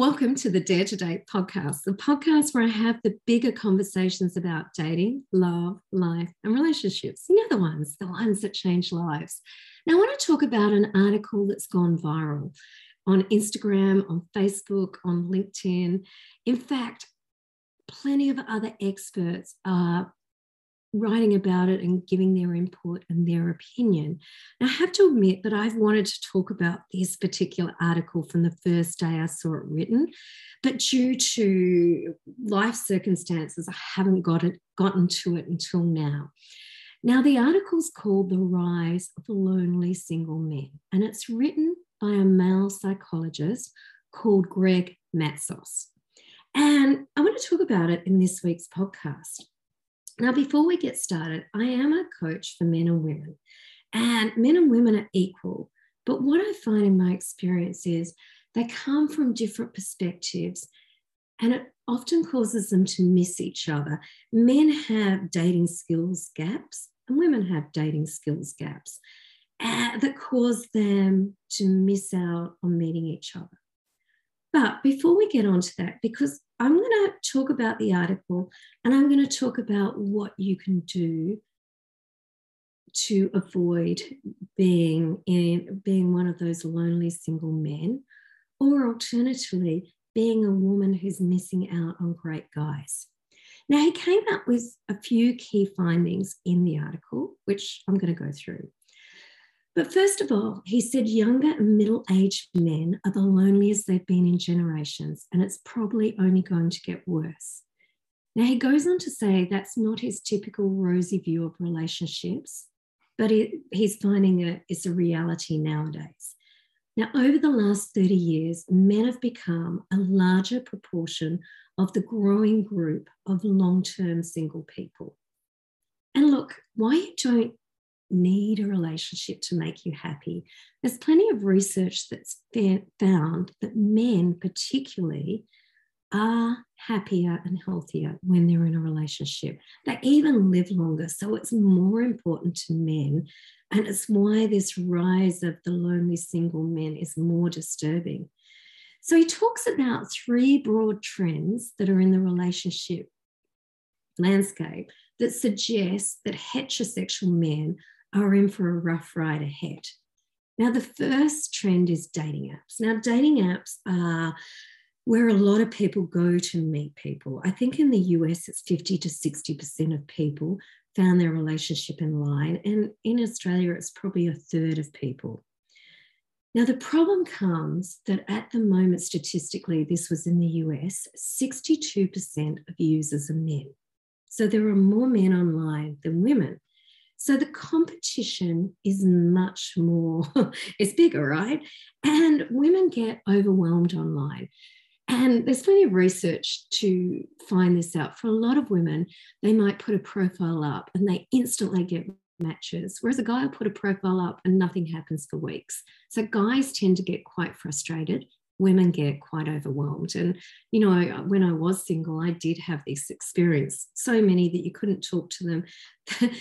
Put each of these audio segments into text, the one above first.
Welcome to the Dare to Date podcast, the podcast where I have the bigger conversations about dating, love, life, and relationships. You know, the ones, the ones that change lives. Now, I want to talk about an article that's gone viral on Instagram, on Facebook, on LinkedIn. In fact, plenty of other experts are writing about it and giving their input and their opinion. Now, I have to admit that I've wanted to talk about this particular article from the first day I saw it written, but due to life circumstances, I haven't got it, gotten to it until now. Now, the article's called The Rise of Lonely Single Men, and it's written by a male psychologist called Greg Matos. And I want to talk about it in this week's podcast. Now, before we get started, I am a coach for men and women, and men and women are equal. But what I find in my experience is they come from different perspectives, and it often causes them to miss each other. Men have dating skills gaps, and women have dating skills gaps uh, that cause them to miss out on meeting each other. But before we get on to that, because I'm going to talk about the article and I'm going to talk about what you can do to avoid being in being one of those lonely single men or alternatively being a woman who's missing out on great guys. Now, he came up with a few key findings in the article, which I'm going to go through. But first of all, he said younger and middle aged men are the loneliest they've been in generations, and it's probably only going to get worse. Now, he goes on to say that's not his typical rosy view of relationships, but he's finding it is a reality nowadays. Now, over the last 30 years, men have become a larger proportion of the growing group of long term single people. And look, why you don't need a relationship to make you happy. There's plenty of research that's found that men, particularly, are happier and healthier when they're in a relationship. They even live longer. So it's more important to men. And it's why this rise of the lonely single men is more disturbing. So he talks about three broad trends that are in the relationship landscape that suggest that heterosexual men are in for a rough ride ahead. Now, the first trend is dating apps. Now, dating apps are where a lot of people go to meet people. I think in the US, it's 50 to 60% of people found their relationship in line. And in Australia, it's probably a third of people. Now, the problem comes that at the moment, statistically, this was in the US, 62% of users are men. So there are more men online than women. So the competition is much more, it's bigger, right? And women get overwhelmed online. And there's plenty of research to find this out. For a lot of women, they might put a profile up and they instantly get matches, whereas a guy will put a profile up and nothing happens for weeks. So guys tend to get quite frustrated women get quite overwhelmed. And, you know, when I was single, I did have this experience. So many that you couldn't talk to them,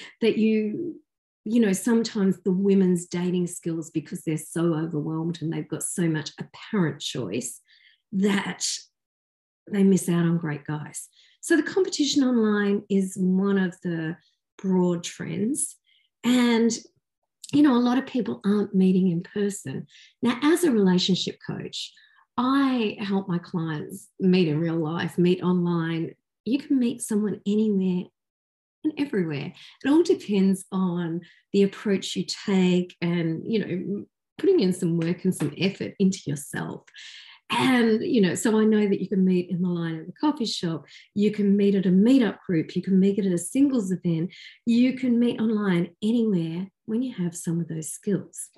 that you, you know, sometimes the women's dating skills, because they're so overwhelmed and they've got so much apparent choice, that they miss out on great guys. So the competition online is one of the broad trends. And you know, a lot of people aren't meeting in person. Now, as a relationship coach, I help my clients meet in real life, meet online. You can meet someone anywhere and everywhere. It all depends on the approach you take and, you know, putting in some work and some effort into yourself. And, you know, so I know that you can meet in the line at the coffee shop, you can meet at a meetup group, you can meet at a singles event, you can meet online anywhere when you have some of those skills.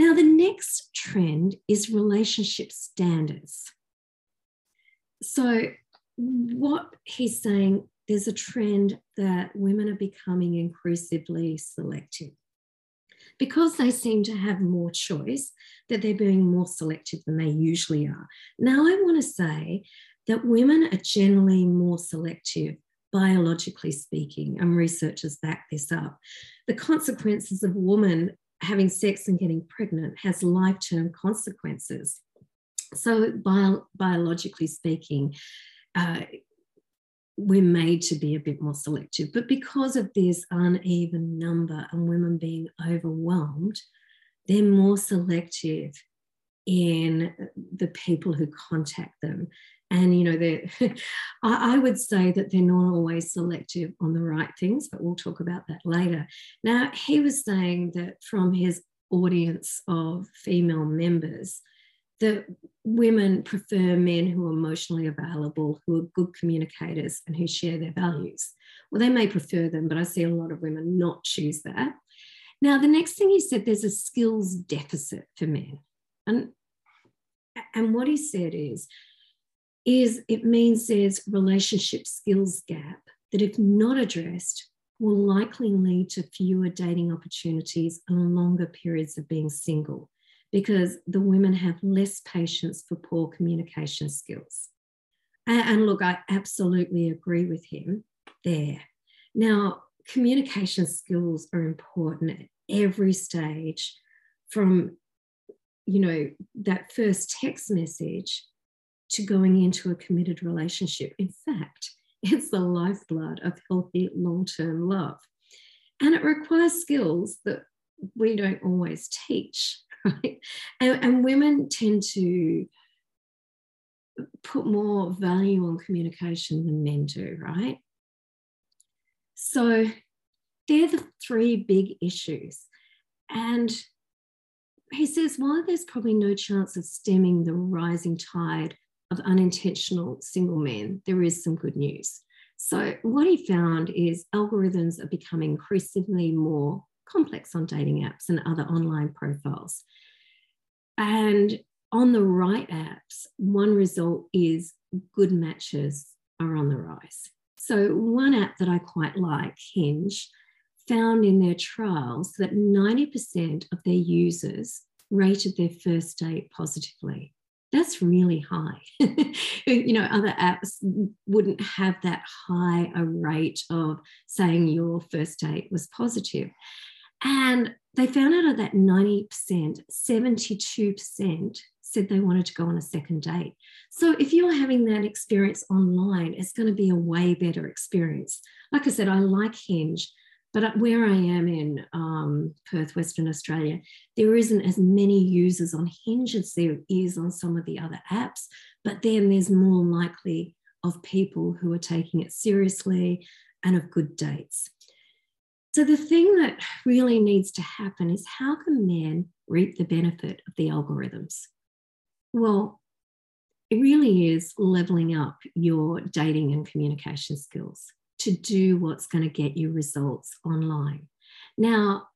Now, the next trend is relationship standards. So, what he's saying, there's a trend that women are becoming increasingly selective because they seem to have more choice, that they're being more selective than they usually are. Now, I want to say that women are generally more selective biologically speaking, and researchers back this up. The consequences of women having sex and getting pregnant has life term consequences. So, bio, biologically speaking, uh, we're made to be a bit more selective. But because of this uneven number and women being overwhelmed, they're more selective in the people who contact them. And, you know, I, I would say that they're not always selective on the right things, but we'll talk about that later. Now, he was saying that from his audience of female members, that women prefer men who are emotionally available, who are good communicators, and who share their values. Well, they may prefer them, but I see a lot of women not choose that. Now, the next thing he said, there's a skills deficit for men. And, and what he said is, is it means there's relationship skills gap that if not addressed will likely lead to fewer dating opportunities and longer periods of being single because the women have less patience for poor communication skills. And, look, I absolutely agree with him there. Now, communication skills are important at every stage from you know that first text message to going into a committed relationship in fact it's the lifeblood of healthy long-term love and it requires skills that we don't always teach right? And, and women tend to put more value on communication than men do, right? So they're the three big issues. And he says, while there's probably no chance of stemming the rising tide of unintentional single men, there is some good news. So, what he found is algorithms are becoming increasingly more complex on dating apps and other online profiles. And on the right apps, one result is good matches are on the rise. So, one app that I quite like, Hinge, found in their trials that 90% of their users rated their first date positively. That's really high. you know, other apps wouldn't have that high a rate of saying your first date was positive. And they found out of that 90%, 72% said they wanted to go on a second date. So if you're having that experience online, it's going to be a way better experience. Like I said, I like Hinge, but where I am in um, Perth, Western Australia, there isn't as many users on Hinge as there is on some of the other apps. But then there's more likely of people who are taking it seriously and of good dates. So, the thing that really needs to happen is how can men reap the benefit of the algorithms? Well, it really is leveling up your dating and communication skills to do what's going to get you results online. Now,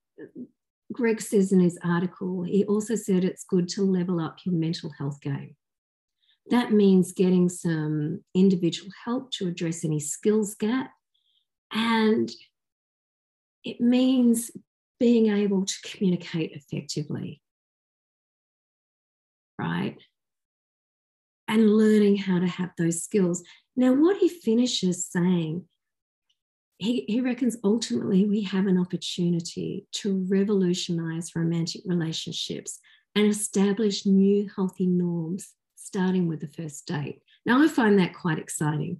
Greg says in his article, he also said it's good to level up your mental health game. That means getting some individual help to address any skills gap and it means being able to communicate effectively, right? And learning how to have those skills. Now, what he finishes saying, he, he reckons ultimately we have an opportunity to revolutionize romantic relationships and establish new healthy norms, starting with the first date. Now, I find that quite exciting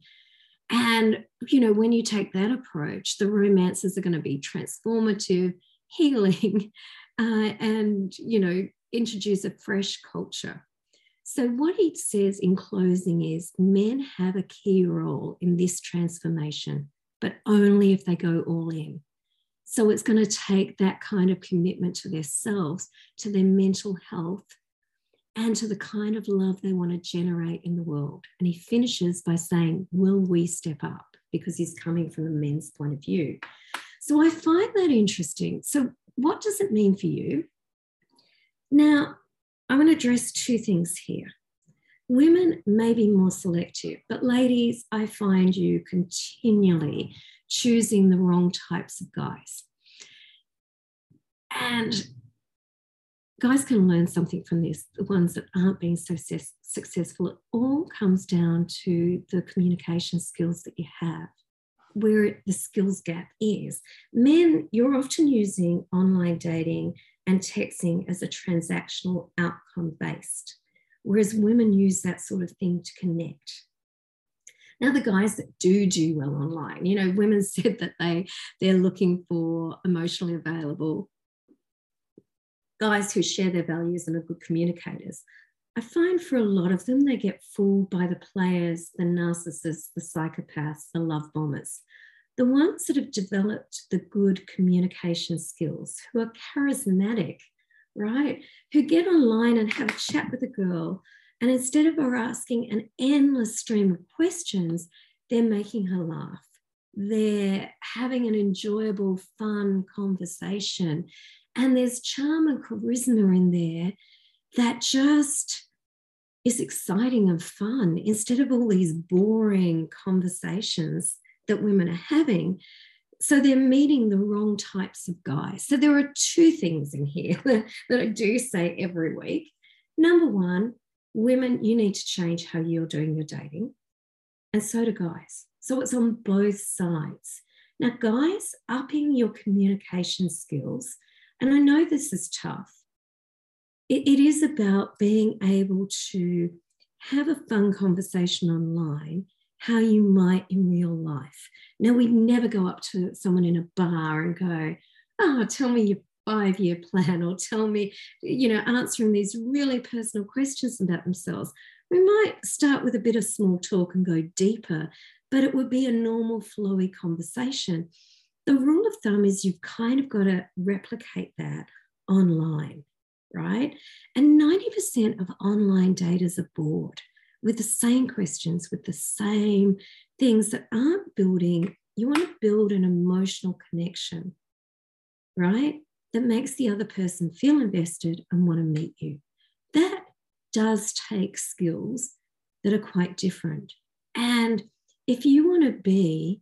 and, you know, when you take that approach, the romances are going to be transformative, healing, uh, and, you know, introduce a fresh culture. So, what he says in closing is men have a key role in this transformation, but only if they go all in. So, it's going to take that kind of commitment to themselves, to their mental health, and to the kind of love they want to generate in the world. And he finishes by saying, Will we step up? Because he's coming from the men's point of view. So I find that interesting. So, what does it mean for you? Now, I want to address two things here. Women may be more selective, but ladies, I find you continually choosing the wrong types of guys. And guys can learn something from this, the ones that aren't being so success, successful. It all comes down to the communication skills that you have, where the skills gap is. Men, you're often using online dating and texting as a transactional outcome based, whereas women use that sort of thing to connect. Now, the guys that do do well online, you know, women said that they they're looking for emotionally available guys who share their values and are good communicators. I find for a lot of them, they get fooled by the players, the narcissists, the psychopaths, the love bombers, the ones that have developed the good communication skills, who are charismatic, right? Who get online and have a chat with a girl. And instead of her asking an endless stream of questions, they're making her laugh. They're having an enjoyable, fun conversation. And there's charm and charisma in there that just is exciting and fun instead of all these boring conversations that women are having. So they're meeting the wrong types of guys. So there are two things in here that I do say every week. Number one, women, you need to change how you're doing your dating. And so do guys. So it's on both sides. Now, guys, upping your communication skills, and I know this is tough, it, it is about being able to have a fun conversation online how you might in real life. Now, we'd never go up to someone in a bar and go, Oh, tell me your five year plan, or tell me, you know, answering these really personal questions about themselves. We might start with a bit of small talk and go deeper, but it would be a normal, flowy conversation. The rule of thumb is you've kind of got to replicate that online right? And 90% of online daters are bored with the same questions, with the same things that aren't building. You want to build an emotional connection, right? That makes the other person feel invested and want to meet you. That does take skills that are quite different. And if you want to be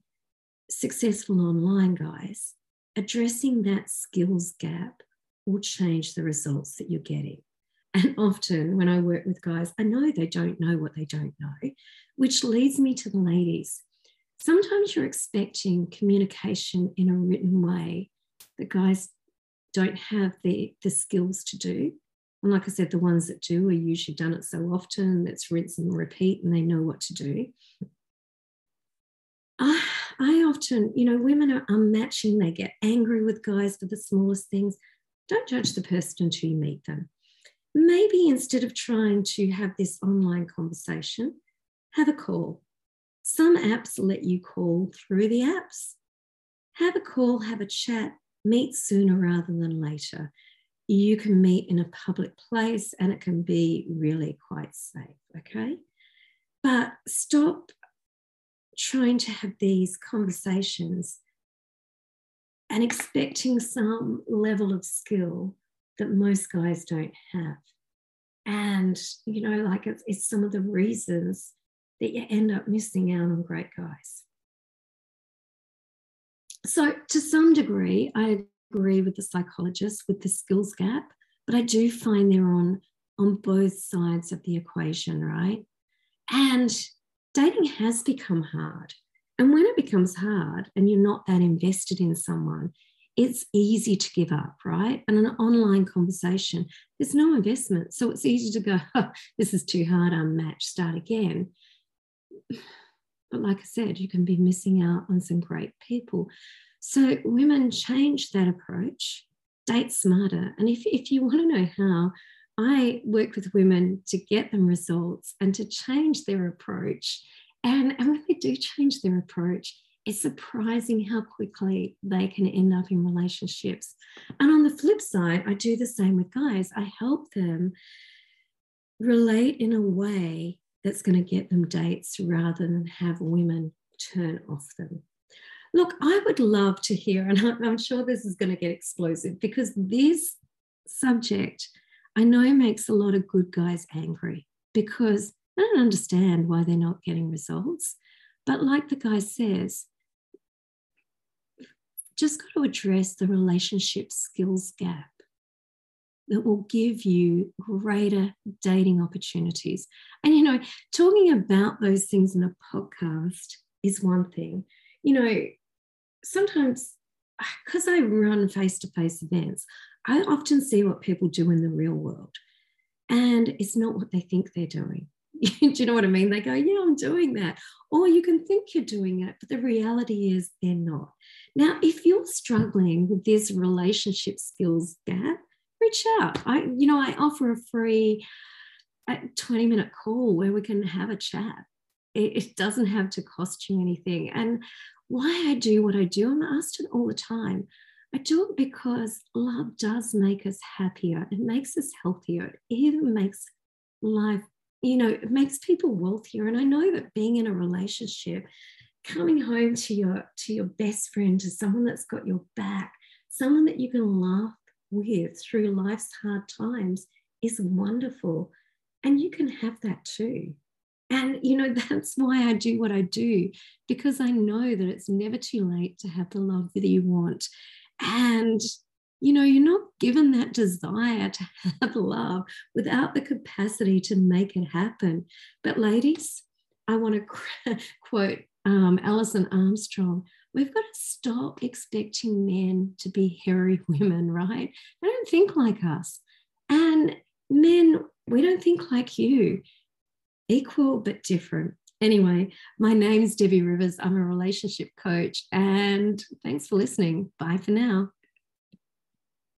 successful online, guys, addressing that skills gap will change the results that you're getting. And often when I work with guys, I know they don't know what they don't know, which leads me to the ladies. Sometimes you're expecting communication in a written way that guys don't have the, the skills to do. And like I said, the ones that do are usually done it so often that's rinse and repeat and they know what to do. I, I often, you know, women are unmatching. They get angry with guys for the smallest things. Don't judge the person until you meet them. Maybe instead of trying to have this online conversation, have a call. Some apps let you call through the apps. Have a call, have a chat, meet sooner rather than later. You can meet in a public place and it can be really quite safe, okay? But stop trying to have these conversations and expecting some level of skill that most guys don't have. And, you know, like it's, it's some of the reasons that you end up missing out on great guys. So, to some degree, I agree with the psychologist with the skills gap, but I do find they're on, on both sides of the equation, right? And dating has become hard. And when it becomes hard and you're not that invested in someone, it's easy to give up, right? And an online conversation, there's no investment. So it's easy to go, oh, this is too hard, unmatched, start again. But like I said, you can be missing out on some great people. So women change that approach, date smarter. And if, if you want to know how, I work with women to get them results and to change their approach and, and when they do change their approach, it's surprising how quickly they can end up in relationships. And on the flip side, I do the same with guys. I help them relate in a way that's going to get them dates rather than have women turn off them. Look, I would love to hear, and I'm sure this is going to get explosive because this subject I know makes a lot of good guys angry because I don't understand why they're not getting results. But like the guy says, just got to address the relationship skills gap that will give you greater dating opportunities. And, you know, talking about those things in a podcast is one thing. You know, sometimes because I run face to face events, I often see what people do in the real world. and it's not what they think they're doing. Do you know what I mean? They go, Yeah, I'm doing that. Or you can think you're doing it, but the reality is they're not. Now, if you're struggling with this relationship skills gap, reach out. I, you know, I offer a free uh, 20 minute call where we can have a chat. It, it doesn't have to cost you anything. And why I do what I do, I'm asked it all the time. I do it because love does make us happier. It makes us healthier. It even makes life, you know, it makes people wealthier. And I know that being in a relationship, coming home to your to your best friend, to someone that's got your back, someone that you can laugh with through life's hard times is wonderful. And you can have that too. And, you know, that's why I do what I do, because I know that it's never too late to have the love that you want. And, you know, you're not given that desire to have love without the capacity to make it happen. But, ladies, I want to quote um, Alison Armstrong we've got to stop expecting men to be hairy women, right? They don't think like us. And men, we don't think like you equal but different. Anyway, my name's Debbie Rivers. I'm a relationship coach, and thanks for listening. Bye for now.